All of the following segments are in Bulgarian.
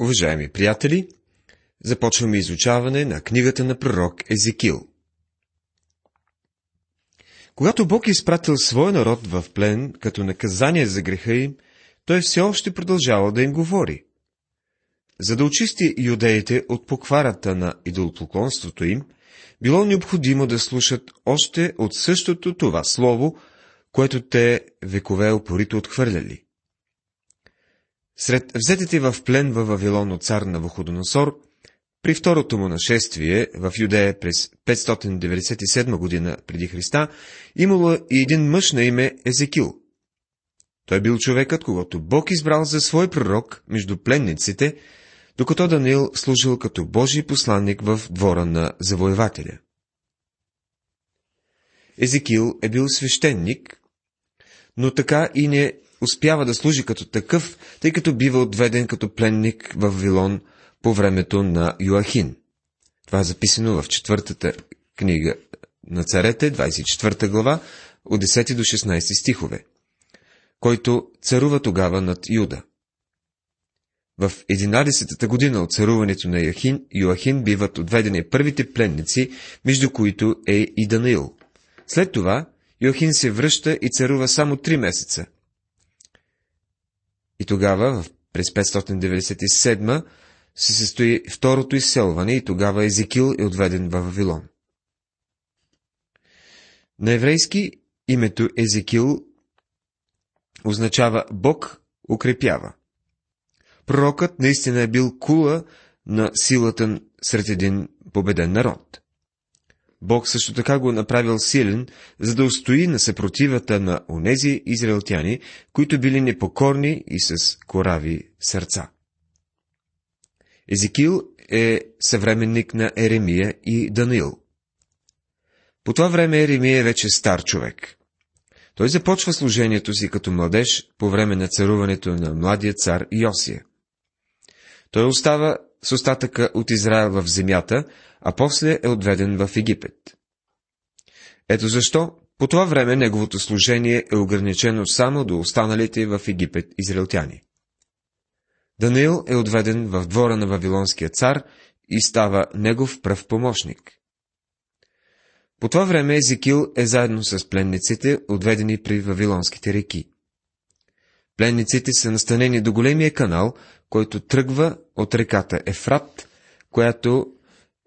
Уважаеми приятели, започваме изучаване на книгата на пророк Езекил. Когато Бог е изпратил своя народ в плен като наказание за греха им, той все още продължава да им говори. За да очисти юдеите от покварата на идолопоклонството им, било необходимо да слушат още от същото това слово, което те векове опорито отхвърляли. Сред взетите в плен във Вавилон от цар на Вуходоносор, при второто му нашествие в Юдея през 597 година преди Христа, имало и един мъж на име Езекил. Той бил човекът, когато Бог избрал за свой пророк между пленниците, докато Даниил служил като Божий посланник в двора на завоевателя. Езекил е бил свещеник, но така и не успява да служи като такъв, тъй като бива отведен като пленник в Вилон по времето на Йоахин. Това е записано в четвъртата книга на царете, 24 глава, от 10 до 16 стихове, който царува тогава над Юда. В 11-та година от царуването на Йоахин, Йоахин биват отведени първите пленници, между които е и Данаил. След това Йоахин се връща и царува само три месеца. И тогава, през 597 се състои второто изселване и тогава Езекил е отведен в Вавилон. На еврейски името Езекил означава Бог укрепява. Пророкът наистина е бил кула на силата сред един победен народ. Бог също така го е направил силен, за да устои на съпротивата на онези израелтяни, които били непокорни и с корави сърца. Езекил е съвременник на Еремия и Даниил. По това време Еремия е вече стар човек. Той започва служението си като младеж по време на царуването на младия цар Йосия. Той остава с остатъка от Израел в земята, а после е отведен в Египет. Ето защо по това време неговото служение е ограничено само до останалите в Египет израелтяни. Даниил е отведен в двора на Вавилонския цар и става негов пръв помощник. По това време Езекил е заедно с пленниците, отведени при Вавилонските реки. Пленниците са настанени до големия канал, който тръгва от реката Ефрат, която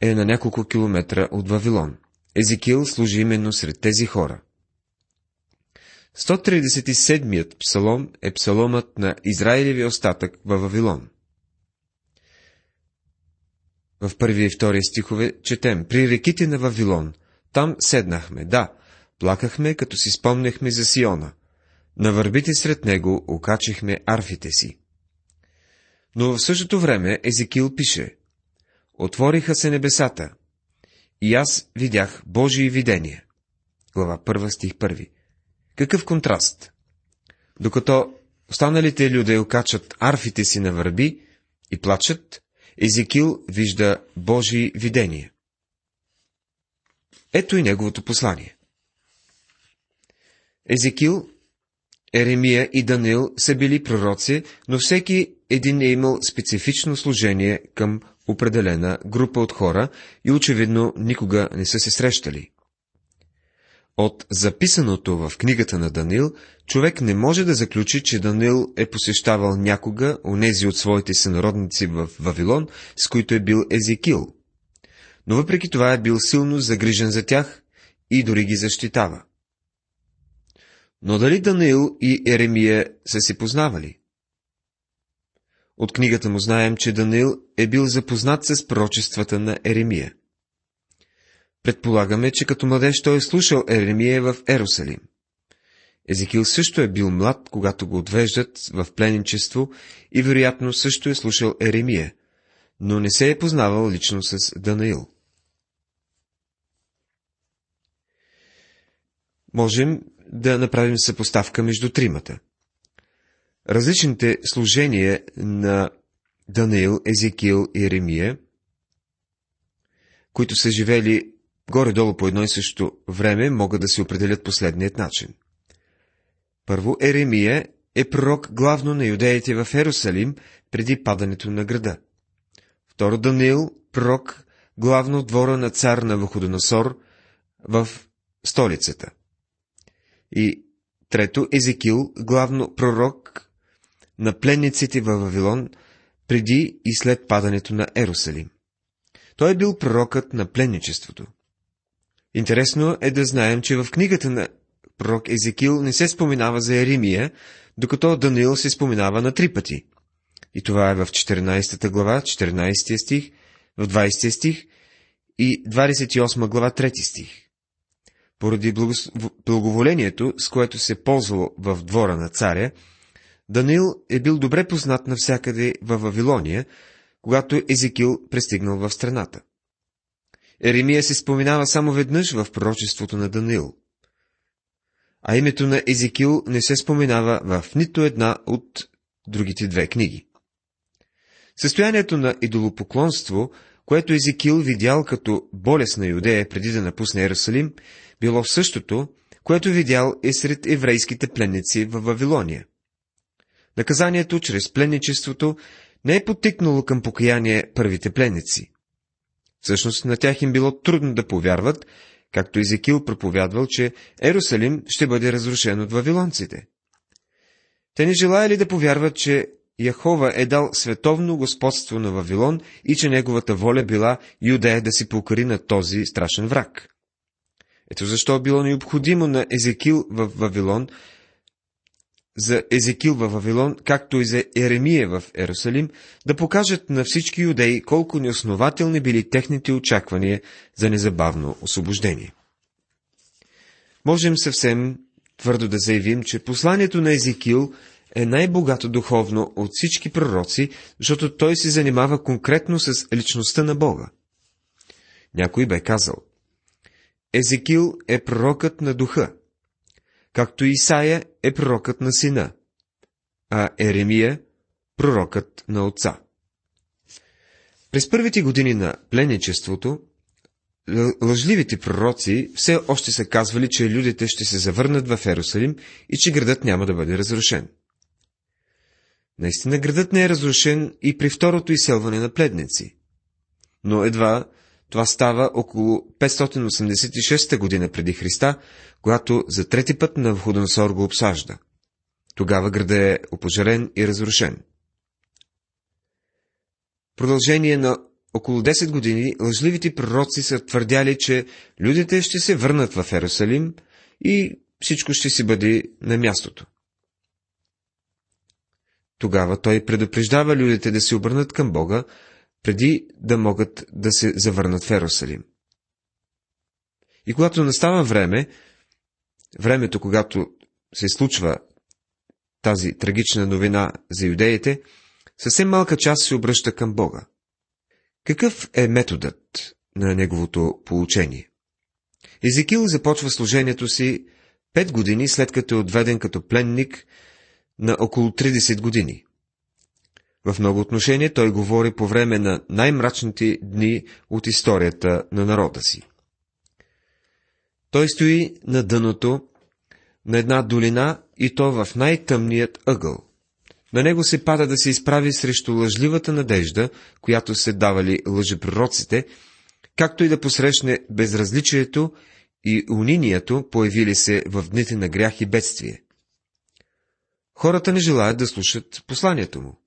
е на няколко километра от Вавилон. Езекил служи именно сред тези хора. 137-ят псалом е псаломът на Израилеви остатък във Вавилон. В първи и втория стихове четем При реките на Вавилон, там седнахме, да, плакахме, като си спомнехме за Сиона. На върбите сред него окачихме арфите си. Но в същото време Езекил пише Отвориха се небесата, и аз видях Божии видения. Глава 1, стих 1. Какъв контраст! Докато останалите люди окачат арфите си на върби и плачат, Езекил вижда Божии видения. Ето и неговото послание. Езекил, Еремия и Данил са били пророци, но всеки един е имал специфично служение към определена група от хора и очевидно никога не са се срещали. От записаното в книгата на Данил, човек не може да заключи, че Данил е посещавал някога онези от своите сънародници в Вавилон, с които е бил Езекил. Но въпреки това е бил силно загрижен за тях и дори ги защитава. Но дали Данил и Еремия са се познавали? От книгата му знаем, че Даниил е бил запознат с пророчествата на Еремия. Предполагаме, че като младеж той е слушал Еремия в Ерусалим. Езекил също е бил млад, когато го отвеждат в пленничество и вероятно също е слушал Еремия, но не се е познавал лично с Данаил. Можем да направим съпоставка между тримата – Различните служения на Даниил, Езекил и Еремия, които са живели горе-долу по едно и също време, могат да се определят последният начин. Първо, Еремия е пророк главно на юдеите в Ерусалим, преди падането на града. Второ Даниил, пророк, главно двора на цар на Вуходоносор в столицата. И трето Езекил, главно пророк на пленниците във Вавилон, преди и след падането на Ерусалим. Той е бил пророкът на пленничеството. Интересно е да знаем, че в книгата на пророк Езекил не се споменава за Еремия, докато Даниил се споменава на три пъти. И това е в 14 глава, 14 стих, в 20 стих и 28 глава, 3 стих. Поради благоволението, с което се ползвал в двора на царя, Даниил е бил добре познат навсякъде във Вавилония, когато Езекил пристигнал в страната. Еремия се споминава само веднъж в пророчеството на Даниил. А името на Езекил не се споменава в нито една от другите две книги. Състоянието на идолопоклонство, което Езекил видял като болест на Юдея преди да напусне Иерусалим, било същото, което видял и сред еврейските пленници в Вавилония. Наказанието чрез пленничеството не е потикнало към покаяние първите пленници. Всъщност на тях им било трудно да повярват, както Изекил проповядвал, че Ерусалим ще бъде разрушен от вавилонците. Те не желаяли да повярват, че Яхова е дал световно господство на Вавилон и че неговата воля била Юдея да си покори на този страшен враг. Ето защо било необходимо на Езекил в Вавилон за Езекил във Вавилон, както и за Еремия в Ерусалим, да покажат на всички юдеи колко неоснователни били техните очаквания за незабавно освобождение. Можем съвсем твърдо да заявим, че посланието на Езекил е най-богато духовно от всички пророци, защото той се занимава конкретно с личността на Бога. Някой бе казал, Езекил е пророкът на духа, както Исаия е пророкът на сина, а Еремия – пророкът на отца. През първите години на пленничеството, лъжливите пророци все още са казвали, че людите ще се завърнат в Ерусалим и че градът няма да бъде разрушен. Наистина градът не е разрушен и при второто изселване на пледници. Но едва това става около 586 година преди Христа, когато за трети път на Входоносор го обсажда. Тогава града е опожарен и разрушен. Продължение на около 10 години лъжливите пророци са твърдяли, че людите ще се върнат в Ерусалим и всичко ще си бъде на мястото. Тогава той предупреждава людите да се обърнат към Бога, преди да могат да се завърнат в Ерусалим. И когато настава време, времето, когато се случва тази трагична новина за юдеите, съвсем малка част се обръща към Бога. Какъв е методът на неговото получение? Езекил започва служението си пет години след като е отведен като пленник на около 30 години. В много отношения той говори по време на най-мрачните дни от историята на народа си. Той стои на дъното на една долина и то в най-тъмният ъгъл. На него се пада да се изправи срещу лъжливата надежда, която се давали лъжепророците, както и да посрещне безразличието и унинието, появили се в дните на грях и бедствие. Хората не желаят да слушат посланието му.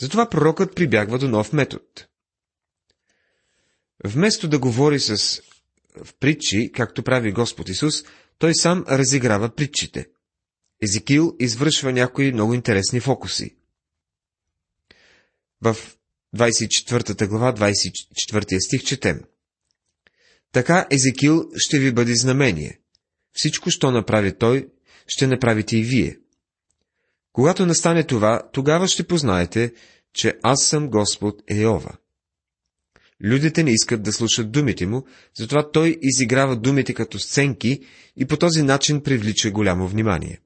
Затова пророкът прибягва до нов метод. Вместо да говори с в притчи, както прави Господ Исус, той сам разиграва притчите. Езекил извършва някои много интересни фокуси. В 24 глава, 24 стих четем. Така Езекил ще ви бъде знамение. Всичко, що направи той, ще направите и вие. Когато настане това, тогава ще познаете, че аз съм Господ Еова. Людите не искат да слушат думите му, затова той изиграва думите като сценки и по този начин привлича голямо внимание.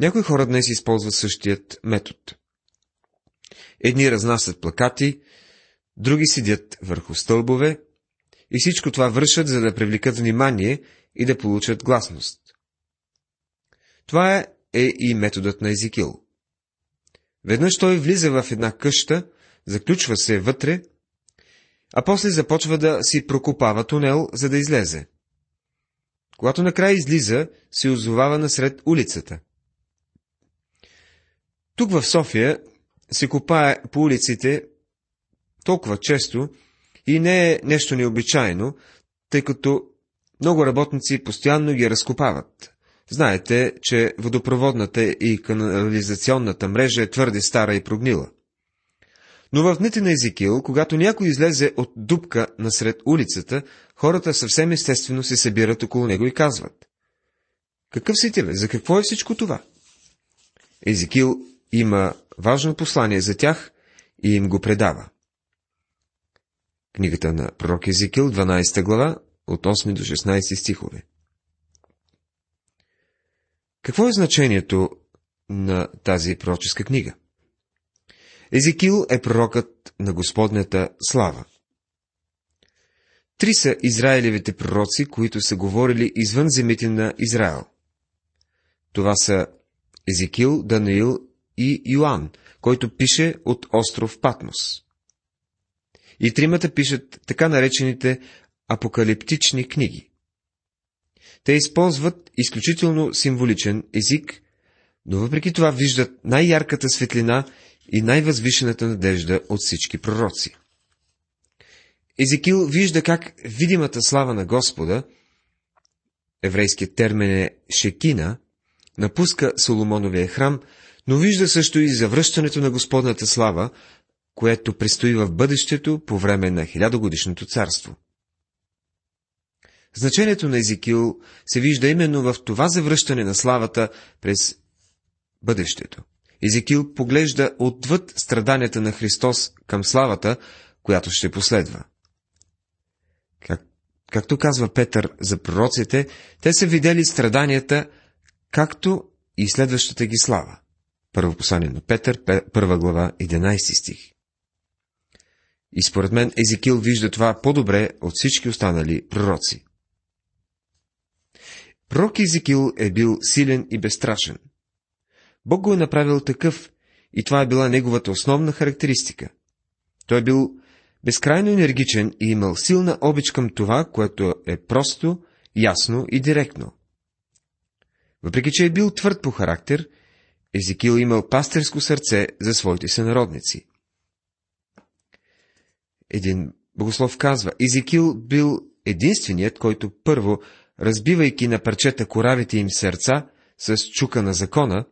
Някои хора днес използват същият метод. Едни разнасят плакати, други седят върху стълбове и всичко това вършат, за да привлекат внимание и да получат гласност. Това е, е и методът на Езикил. Веднъж той влиза в една къща, заключва се вътре, а после започва да си прокопава тунел, за да излезе. Когато накрая излиза, се озовава насред улицата. Тук в София се копае по улиците толкова често и не е нещо необичайно, тъй като много работници постоянно ги разкопават. Знаете, че водопроводната и канализационната мрежа е твърде стара и прогнила. Но в дните на Езикил, когато някой излезе от дупка насред улицата, хората съвсем естествено се събират около него и казват. Какъв си ти, бе? За какво е всичко това? Езикил има важно послание за тях и им го предава. Книгата на пророк Езикил, 12 глава, от 8 до 16 стихове. Какво е значението на тази пророческа книга? Езекил е пророкът на Господнята слава. Три са Израилевите пророци, които са говорили извън земите на Израел. Това са Езекил, Даниил и Йоанн, който пише от остров Патмос. И тримата пишат така наречените апокалиптични книги. Те използват изключително символичен език, но въпреки това виждат най-ярката светлина и най-възвишената надежда от всички пророци. Езекил вижда как видимата слава на Господа, еврейският термин е Шекина, напуска Соломоновия храм, но вижда също и завръщането на Господната слава, което предстои в бъдещето по време на хилядогодишното царство. Значението на Езекил се вижда именно в това завръщане на славата през бъдещето. Езекил поглежда отвъд страданията на Христос към славата, която ще последва. Как, както казва Петър за пророците, те са видели страданията, както и следващата ги слава. Първо послание на Петър, първа глава, 11 стих. И според мен Езекил вижда това по-добре от всички останали пророци. Пророк Езекил е бил силен и безстрашен. Бог го е направил такъв, и това е била неговата основна характеристика. Той е бил безкрайно енергичен и имал силна обич към това, което е просто, ясно и директно. Въпреки, че е бил твърд по характер, Езекил имал пастерско сърце за своите сънародници. Един богослов казва, Езекил бил единственият, който първо, разбивайки на парчета коравите им сърца с чука на закона,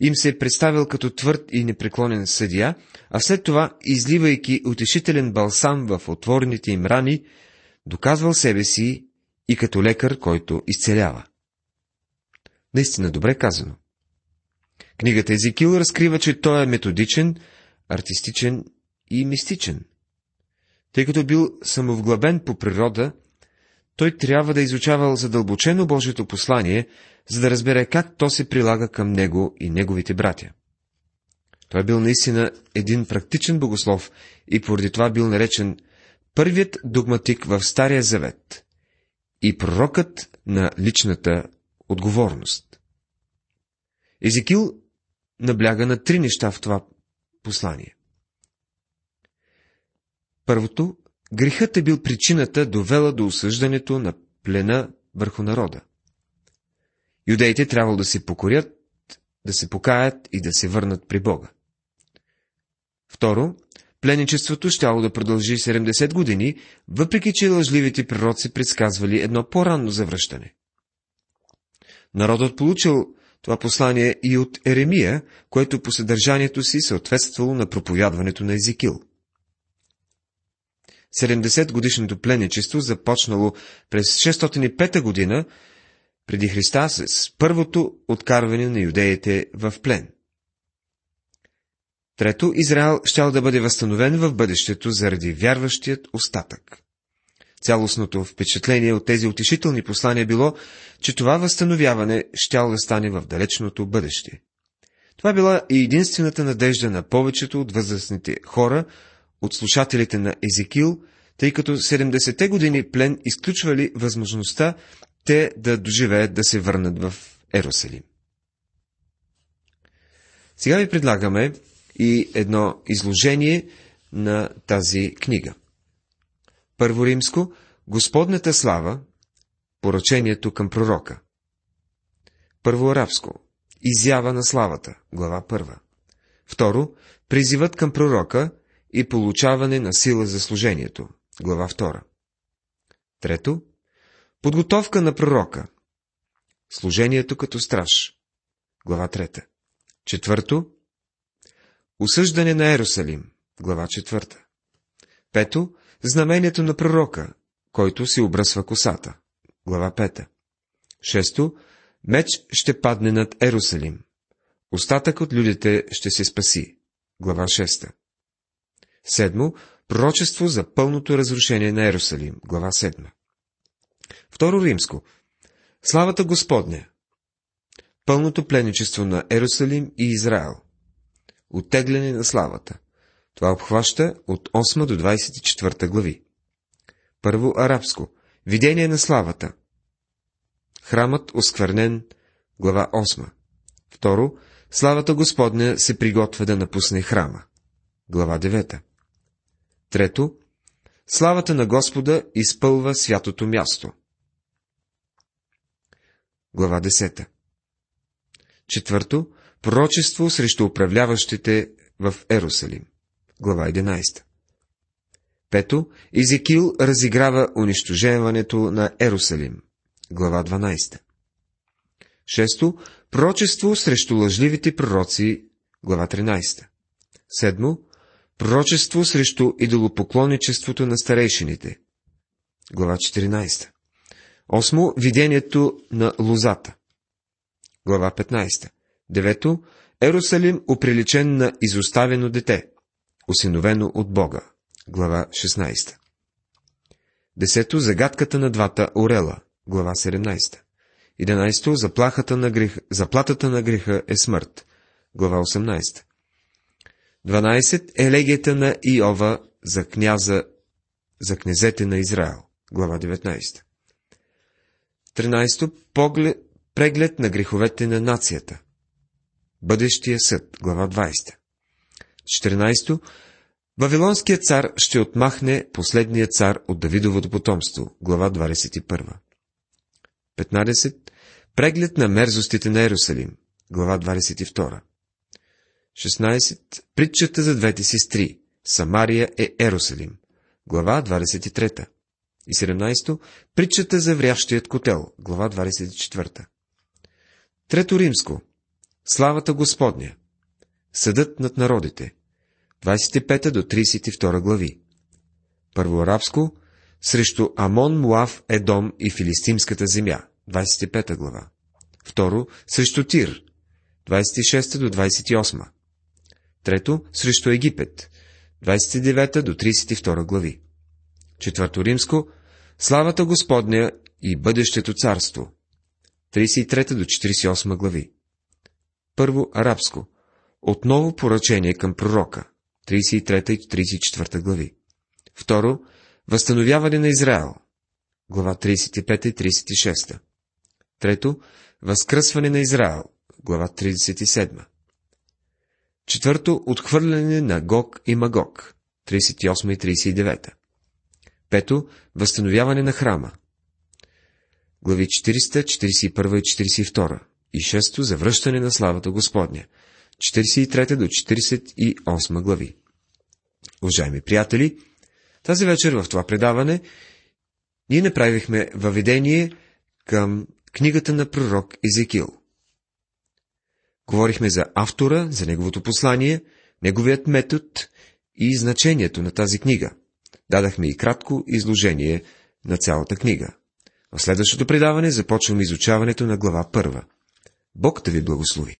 им се е представил като твърд и непреклонен съдия, а след това, изливайки утешителен балсам в отворените им рани, доказвал себе си и като лекар, който изцелява. Наистина добре казано. Книгата Езикил разкрива, че той е методичен, артистичен и мистичен. Тъй като бил самовглъбен по природа, той трябва да изучавал задълбочено Божието послание, за да разбере как то се прилага към него и неговите братя. Той бил наистина един практичен богослов и поради това бил наречен първият догматик в Стария Завет и пророкът на личната отговорност. Езекил набляга на три неща в това послание. Първото, грехът е бил причината, довела до осъждането на плена върху народа. Юдеите трябвало да се покорят, да се покаят и да се върнат при Бога. Второ, пленничеството щяло да продължи 70 години, въпреки че лъжливите пророци предсказвали едно по-ранно завръщане. Народът получил това послание и от Еремия, което по съдържанието си съответствало на проповядването на Езикил. 70 годишното пленничество започнало през 605 година преди Христа с първото откарване на юдеите в плен. Трето, Израел щял да бъде възстановен в бъдещето заради вярващият остатък. Цялостното впечатление от тези утешителни послания било, че това възстановяване щял да стане в далечното бъдеще. Това била и единствената надежда на повечето от възрастните хора, от слушателите на Езекил, тъй като 70-те години плен изключвали възможността те да доживеят да се върнат в Ерусалим. Сега ви предлагаме и едно изложение на тази книга. Първо римско – Господната слава, поръчението към пророка. Първо арабско – Изява на славата, глава първа. Второ – Призивът към пророка и получаване на сила за служението, глава втора. Трето – Подготовка на пророка. Служението като страж, глава трета. Четвърто – Осъждане на Ерусалим, глава четвърта. Пето – Знамението на пророка, който си обръсва косата, глава пета. Шесто – Меч ще падне над Ерусалим. Остатък от людите ще се спаси, глава шеста. Седмо – Пророчество за пълното разрушение на Ерусалим, глава седма. Второ римско – Славата Господня, пълното пленничество на Ерусалим и Израел. Оттегляне на славата. Това обхваща от 8 до 24 глави. Първо арабско. Видение на славата. Храмът осквернен. Глава 8. Второ. Славата Господня се приготвя да напусне храма. Глава 9. Трето. Славата на Господа изпълва святото място. Глава 10. Четвърто, пророчество срещу управляващите в Ерусалим. Глава 11. Пето, Езекил разиграва унищожаването на Ерусалим. Глава 12. Шесто, пророчество срещу лъжливите пророци. Глава 13. Седмо, пророчество срещу идолопоклонничеството на старейшините. Глава 14. Осмо, видението на лозата. Глава 15. Девето, Ерусалим оприличен на изоставено дете, осиновено от Бога. Глава 16. Десето, загадката на двата орела. Глава 17. Единайсто, заплахата на грех... заплатата на греха е смърт. Глава 18. 12. Елегията на Иова за княза, за князете на Израел. Глава 19. 13. Поглед, преглед на греховете на нацията. Бъдещия съд. Глава 20. 14. Вавилонският цар ще отмахне последния цар от Давидовото потомство. Глава 21. 15. Преглед на мерзостите на Ерусалим. Глава 22. 16. Притчата за двете сестри. Самария е Ерусалим. Глава 23. И 17. Притчата за врящият котел. Глава 24. Трето римско. Славата Господня. Съдът над народите. 25 до 32 глави. Първо арабско. Срещу Амон, Муав, Едом и Филистимската земя. 25 глава. Второ. Срещу Тир. 26 до 28. Трето. Срещу Египет. 29 до 32 глави. Четвърто римско. Славата Господня и бъдещето царство. 33 до 48 глави. Първо арабско. Отново поръчение към пророка. 33 и 34 глави. Второ, възстановяване на Израел. Глава 35 и 36. Трето, възкръсване на Израел. Глава 37. Четвърто, отхвърляне на Гог и Магог. 38 и 39. Пето, възстановяване на храма. Глави 40, 41 и 42. И шесто, завръщане на славата Господня. 43 до 48 глави. Уважаеми приятели, тази вечер в това предаване ние направихме въведение към книгата на пророк Езекил. Говорихме за автора, за неговото послание, неговият метод и значението на тази книга. Дадахме и кратко изложение на цялата книга. В следващото предаване започваме изучаването на глава първа. Бог да ви благослови!